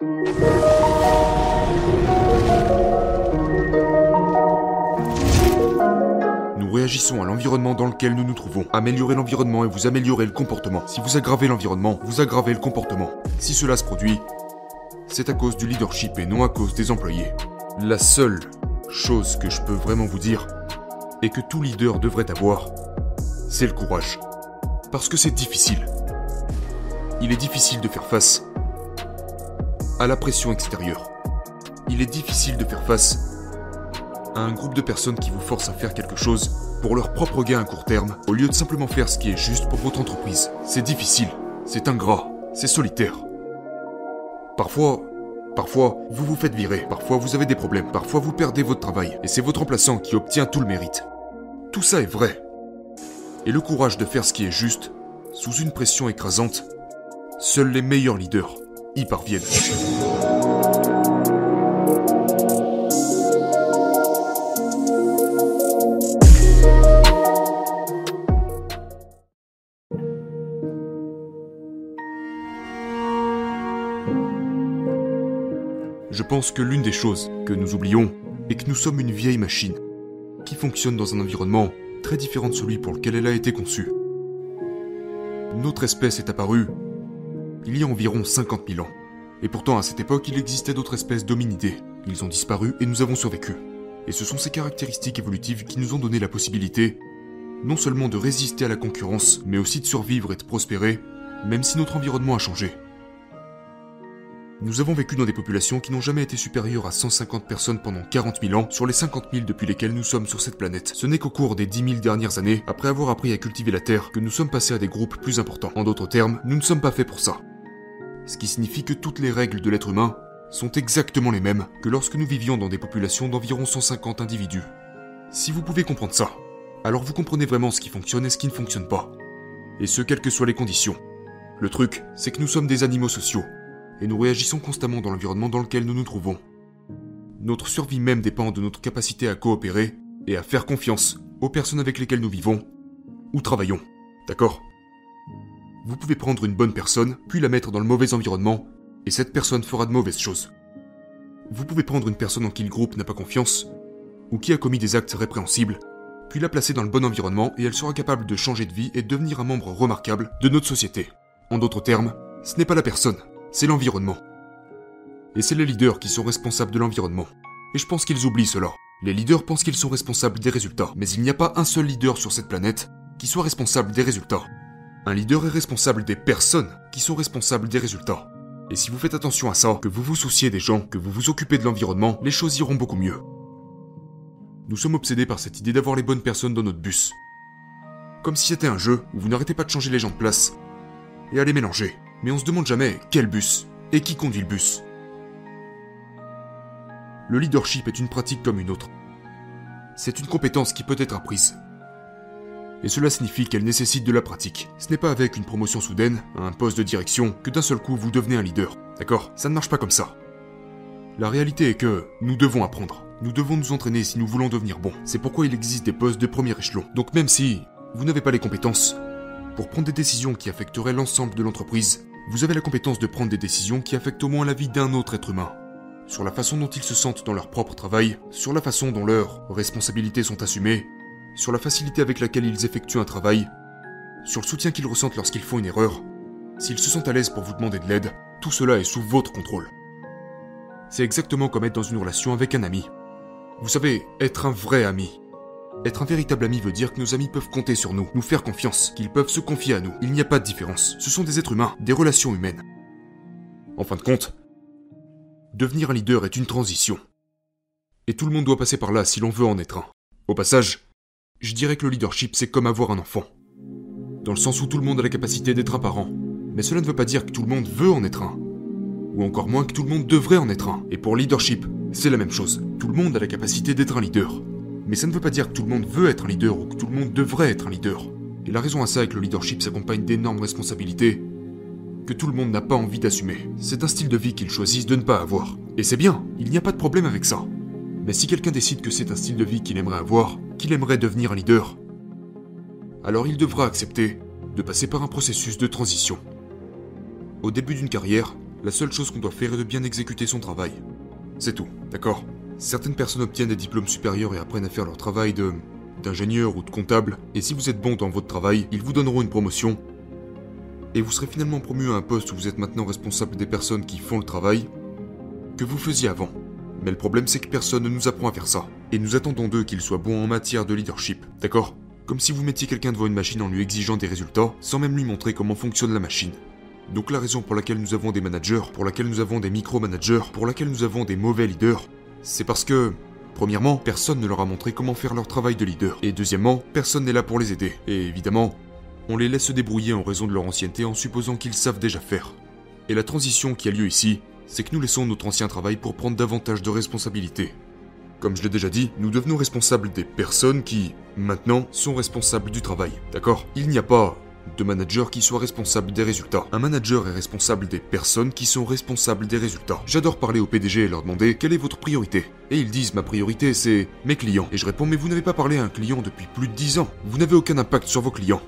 Nous réagissons à l'environnement dans lequel nous nous trouvons. Améliorer l'environnement et vous améliorez le comportement. Si vous aggravez l'environnement, vous aggravez le comportement. Si cela se produit, c'est à cause du leadership et non à cause des employés. La seule chose que je peux vraiment vous dire et que tout leader devrait avoir, c'est le courage. Parce que c'est difficile. Il est difficile de faire face à la pression extérieure. Il est difficile de faire face à un groupe de personnes qui vous forcent à faire quelque chose pour leur propre gain à court terme, au lieu de simplement faire ce qui est juste pour votre entreprise. C'est difficile, c'est ingrat, c'est solitaire. Parfois, parfois, vous vous faites virer, parfois vous avez des problèmes, parfois vous perdez votre travail, et c'est votre remplaçant qui obtient tout le mérite. Tout ça est vrai. Et le courage de faire ce qui est juste, sous une pression écrasante, seuls les meilleurs leaders y parviennent. Je pense que l'une des choses que nous oublions est que nous sommes une vieille machine qui fonctionne dans un environnement très différent de celui pour lequel elle a été conçue. Notre espèce est apparue il y a environ 50 000 ans. Et pourtant, à cette époque, il existait d'autres espèces d'hominidés. Ils ont disparu et nous avons survécu. Et ce sont ces caractéristiques évolutives qui nous ont donné la possibilité non seulement de résister à la concurrence, mais aussi de survivre et de prospérer, même si notre environnement a changé. Nous avons vécu dans des populations qui n'ont jamais été supérieures à 150 personnes pendant 40 000 ans, sur les 50 000 depuis lesquelles nous sommes sur cette planète. Ce n'est qu'au cours des 10 000 dernières années, après avoir appris à cultiver la Terre, que nous sommes passés à des groupes plus importants. En d'autres termes, nous ne sommes pas faits pour ça. Ce qui signifie que toutes les règles de l'être humain sont exactement les mêmes que lorsque nous vivions dans des populations d'environ 150 individus. Si vous pouvez comprendre ça, alors vous comprenez vraiment ce qui fonctionne et ce qui ne fonctionne pas. Et ce, quelles que soient les conditions. Le truc, c'est que nous sommes des animaux sociaux, et nous réagissons constamment dans l'environnement dans lequel nous nous trouvons. Notre survie même dépend de notre capacité à coopérer et à faire confiance aux personnes avec lesquelles nous vivons ou travaillons. D'accord? Vous pouvez prendre une bonne personne, puis la mettre dans le mauvais environnement, et cette personne fera de mauvaises choses. Vous pouvez prendre une personne en qui le groupe n'a pas confiance, ou qui a commis des actes répréhensibles, puis la placer dans le bon environnement et elle sera capable de changer de vie et de devenir un membre remarquable de notre société. En d'autres termes, ce n'est pas la personne, c'est l'environnement. Et c'est les leaders qui sont responsables de l'environnement. Et je pense qu'ils oublient cela. Les leaders pensent qu'ils sont responsables des résultats, mais il n'y a pas un seul leader sur cette planète qui soit responsable des résultats. Un leader est responsable des personnes qui sont responsables des résultats. Et si vous faites attention à ça, que vous vous souciez des gens, que vous vous occupez de l'environnement, les choses iront beaucoup mieux. Nous sommes obsédés par cette idée d'avoir les bonnes personnes dans notre bus. Comme si c'était un jeu où vous n'arrêtez pas de changer les gens de place et à les mélanger mais on se demande jamais quel bus et qui conduit le bus. Le leadership est une pratique comme une autre. C'est une compétence qui peut être apprise. Et cela signifie qu'elle nécessite de la pratique. Ce n'est pas avec une promotion soudaine, un poste de direction, que d'un seul coup vous devenez un leader. D'accord? Ça ne marche pas comme ça. La réalité est que nous devons apprendre. Nous devons nous entraîner si nous voulons devenir bons. C'est pourquoi il existe des postes de premier échelon. Donc même si vous n'avez pas les compétences pour prendre des décisions qui affecteraient l'ensemble de l'entreprise, vous avez la compétence de prendre des décisions qui affectent au moins la vie d'un autre être humain. Sur la façon dont ils se sentent dans leur propre travail, sur la façon dont leurs responsabilités sont assumées, sur la facilité avec laquelle ils effectuent un travail, sur le soutien qu'ils ressentent lorsqu'ils font une erreur, s'ils se sentent à l'aise pour vous demander de l'aide, tout cela est sous votre contrôle. C'est exactement comme être dans une relation avec un ami. Vous savez, être un vrai ami, être un véritable ami veut dire que nos amis peuvent compter sur nous, nous faire confiance, qu'ils peuvent se confier à nous. Il n'y a pas de différence. Ce sont des êtres humains, des relations humaines. En fin de compte, devenir un leader est une transition. Et tout le monde doit passer par là si l'on veut en être un. Au passage, je dirais que le leadership c'est comme avoir un enfant. Dans le sens où tout le monde a la capacité d'être un parent. Mais cela ne veut pas dire que tout le monde veut en être un. Ou encore moins que tout le monde devrait en être un. Et pour leadership, c'est la même chose. Tout le monde a la capacité d'être un leader. Mais ça ne veut pas dire que tout le monde veut être un leader ou que tout le monde devrait être un leader. Et la raison à ça est que le leadership s'accompagne d'énormes responsabilités que tout le monde n'a pas envie d'assumer. C'est un style de vie qu'ils choisissent de ne pas avoir. Et c'est bien, il n'y a pas de problème avec ça. Mais si quelqu'un décide que c'est un style de vie qu'il aimerait avoir, qu'il aimerait devenir un leader, alors il devra accepter de passer par un processus de transition. Au début d'une carrière, La seule chose qu'on doit faire est de bien exécuter son travail. C'est tout, d'accord? Certaines personnes obtiennent des diplômes supérieurs et apprennent à faire leur travail de d'ingénieur ou de comptable, et si vous êtes bon dans votre travail, ils vous donneront une promotion. Et vous serez finalement promu à un poste où vous êtes maintenant responsable des personnes qui font le travail que vous faisiez avant. Mais le problème c'est que personne ne nous apprend à faire ça. Et nous attendons d'eux qu'ils soient bons en matière de leadership, d'accord? Comme si vous mettiez quelqu'un devant une machine en lui exigeant des résultats, sans même lui montrer comment fonctionne la machine. Donc la raison pour laquelle nous avons des managers, pour laquelle nous avons des micro-managers, pour laquelle nous avons des mauvais leaders, c'est parce que, premièrement, personne ne leur a montré comment faire leur travail de leader. Et deuxièmement, personne n'est là pour les aider. Et évidemment, on les laisse se débrouiller en raison de leur ancienneté en supposant qu'ils savent déjà faire. Et la transition qui a lieu ici, c'est que nous laissons notre ancien travail pour prendre davantage de responsabilités. Comme je l'ai déjà dit, nous devenons responsables des personnes qui, maintenant, sont responsables du travail, d'accord? Il n'y a pas de manager qui soit responsable des résultats. Un manager est responsable des personnes qui sont responsables des résultats. J'adore parler au PDG et leur demander quelle est votre priorité. Et ils disent ma priorité c'est mes clients. Et je réponds mais vous n'avez pas parlé à un client depuis plus de 10 ans. Vous n'avez aucun impact sur vos clients.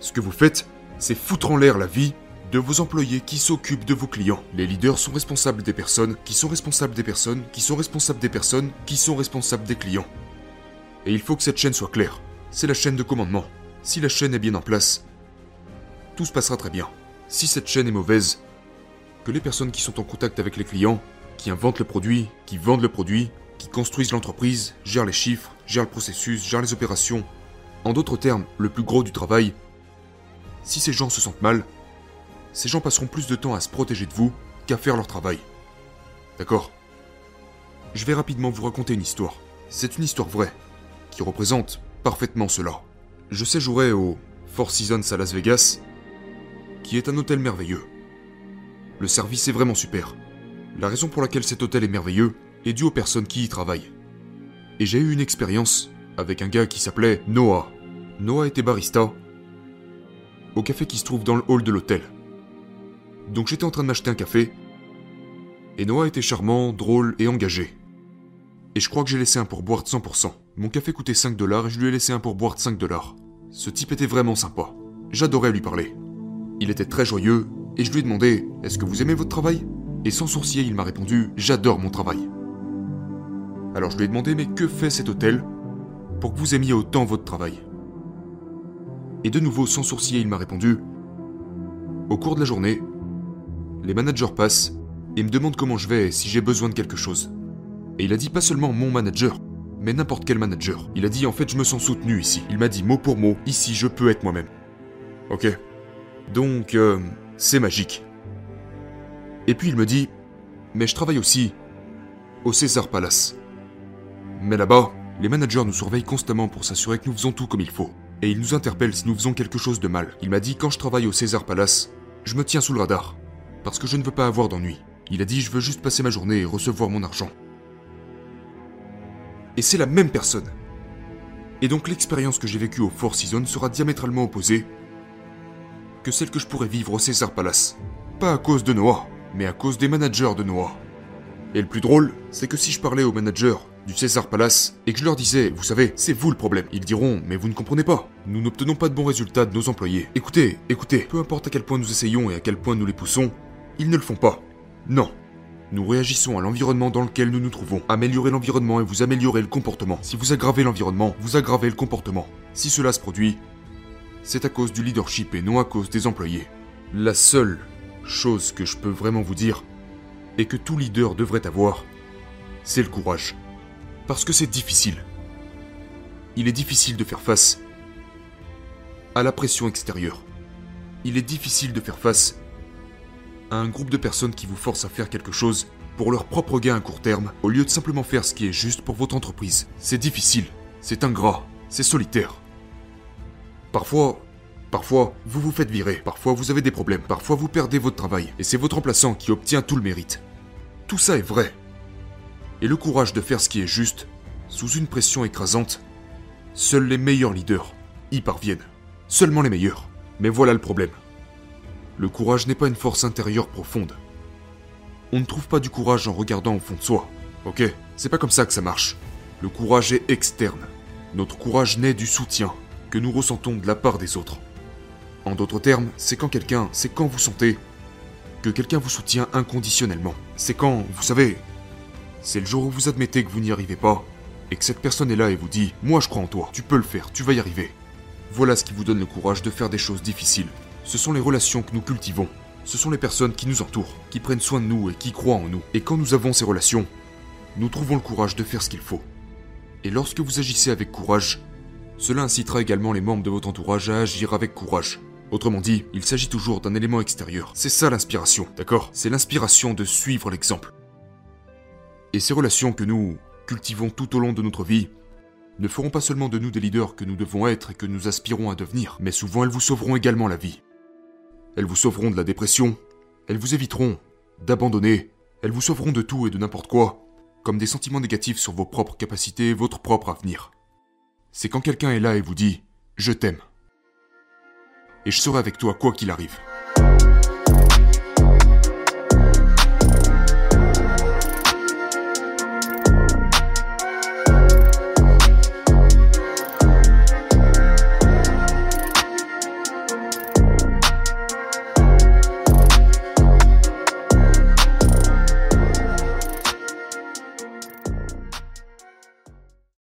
Ce que vous faites, c'est foutre en l'air la vie de vos employés qui s'occupent de vos clients. Les leaders sont responsables des personnes, qui sont responsables des personnes, qui sont responsables des personnes, qui sont responsables des clients. Et il faut que cette chaîne soit claire. C'est la chaîne de commandement. Si la chaîne est bien en place, tout se passera très bien. Si cette chaîne est mauvaise, que les personnes qui sont en contact avec les clients, qui inventent le produit, qui vendent le produit, qui construisent l'entreprise, gèrent les chiffres, gèrent le processus, gèrent les opérations, en d'autres termes, le plus gros du travail, si ces gens se sentent mal, ces gens passeront plus de temps à se protéger de vous qu'à faire leur travail. D'accord? Je vais rapidement vous raconter une histoire. C'est une histoire vraie, qui représente parfaitement cela. Je séjourais au Four Seasons à Las Vegas, qui est un hôtel merveilleux. Le service est vraiment super. La raison pour laquelle cet hôtel est merveilleux est due aux personnes qui y travaillent. Et j'ai eu une expérience avec un gars qui s'appelait Noah. Noah était barista au café qui se trouve dans le hall de l'hôtel. Donc j'étais en train de un café. Et Noah était charmant, drôle et engagé. Et je crois que j'ai laissé un pourboire de 100%. Mon café coûtait 5 dollars et je lui ai laissé un pourboire de 5 dollars. Ce type était vraiment sympa. J'adorais lui parler. Il était très joyeux et je lui ai demandé Est-ce que vous aimez votre travail? Et sans sourcier, il m'a répondu J'adore mon travail. Alors je lui ai demandé Mais que fait cet hôtel pour que vous aimiez autant votre travail? Et de nouveau, sans sourcier, il m'a répondu Au cours de la journée, les managers passent et me demandent comment je vais et si j'ai besoin de quelque chose. Et il a dit pas seulement mon manager, mais n'importe quel manager. Il a dit en fait je me sens soutenu ici. Il m'a dit mot pour mot, ici je peux être moi-même. Ok. Donc, euh, c'est magique. Et puis il me dit, mais je travaille aussi au César Palace. Mais là-bas, les managers nous surveillent constamment pour s'assurer que nous faisons tout comme il faut. Et ils nous interpellent si nous faisons quelque chose de mal. Il m'a dit, quand je travaille au César Palace, je me tiens sous le radar parce que je ne veux pas avoir d'ennui. Il a dit je veux juste passer ma journée et recevoir mon argent. Et c'est la même personne. Et donc l'expérience que j'ai vécue au Four Seasons sera diamétralement opposée que celle que je pourrais vivre au César Palace. Pas à cause de Noah, mais à cause des managers de Noah. Et le plus drôle, c'est que si je parlais aux managers du César Palace et que je leur disais, vous savez, c'est vous le problème, ils diront, mais vous ne comprenez pas. Nous n'obtenons pas de bons résultats de nos employés. Écoutez, écoutez, peu importe à quel point nous essayons et à quel point nous les poussons, ils ne le font pas. Non. Nous réagissons à l'environnement dans lequel nous nous trouvons. Améliorer l'environnement et vous améliorez le comportement. Si vous aggravez l'environnement, vous aggravez le comportement. Si cela se produit, c'est à cause du leadership et non à cause des employés. La seule chose que je peux vraiment vous dire, et que tout leader devrait avoir, c'est le courage. Parce que c'est difficile. Il est difficile de faire face à la pression extérieure. Il est difficile de faire face un groupe de personnes qui vous forcent à faire quelque chose pour leur propre gain à court terme, au lieu de simplement faire ce qui est juste pour votre entreprise. C'est difficile, c'est ingrat, c'est solitaire. Parfois, parfois, vous vous faites virer, parfois vous avez des problèmes, parfois vous perdez votre travail, et c'est votre remplaçant qui obtient tout le mérite. Tout ça est vrai. Et le courage de faire ce qui est juste, sous une pression écrasante, seuls les meilleurs leaders y parviennent. Seulement les meilleurs. Mais voilà le problème. Le courage n'est pas une force intérieure profonde. On ne trouve pas du courage en regardant au fond de soi. Ok? C'est pas comme ça que ça marche. Le courage est externe. Notre courage naît du soutien que nous ressentons de la part des autres. En d'autres termes, c'est quand quelqu'un, c'est quand vous sentez que quelqu'un vous soutient inconditionnellement. C'est quand, vous savez, c'est le jour où vous admettez que vous n'y arrivez pas, et que cette personne est là et vous dit Moi je crois en toi, tu peux le faire, tu vas y arriver. Voilà ce qui vous donne le courage de faire des choses difficiles. Ce sont les relations que nous cultivons. Ce sont les personnes qui nous entourent, qui prennent soin de nous et qui croient en nous. Et quand nous avons ces relations, nous trouvons le courage de faire ce qu'il faut. Et lorsque vous agissez avec courage, cela incitera également les membres de votre entourage à agir avec courage. Autrement dit, il s'agit toujours d'un élément extérieur. C'est ça l'inspiration, d'accord? C'est l'inspiration de suivre l'exemple. Et ces relations que nous cultivons tout au long de notre vie ne feront pas seulement de nous des leaders que nous devons être et que nous aspirons à devenir, mais souvent elles vous sauveront également la vie. Elles vous sauveront de la dépression, elles vous éviteront d'abandonner, elles vous sauveront de tout et de n'importe quoi, comme des sentiments négatifs sur vos propres capacités et votre propre avenir. C'est quand quelqu'un est là et vous dit ⁇ Je t'aime ⁇ et je serai avec toi quoi qu'il arrive.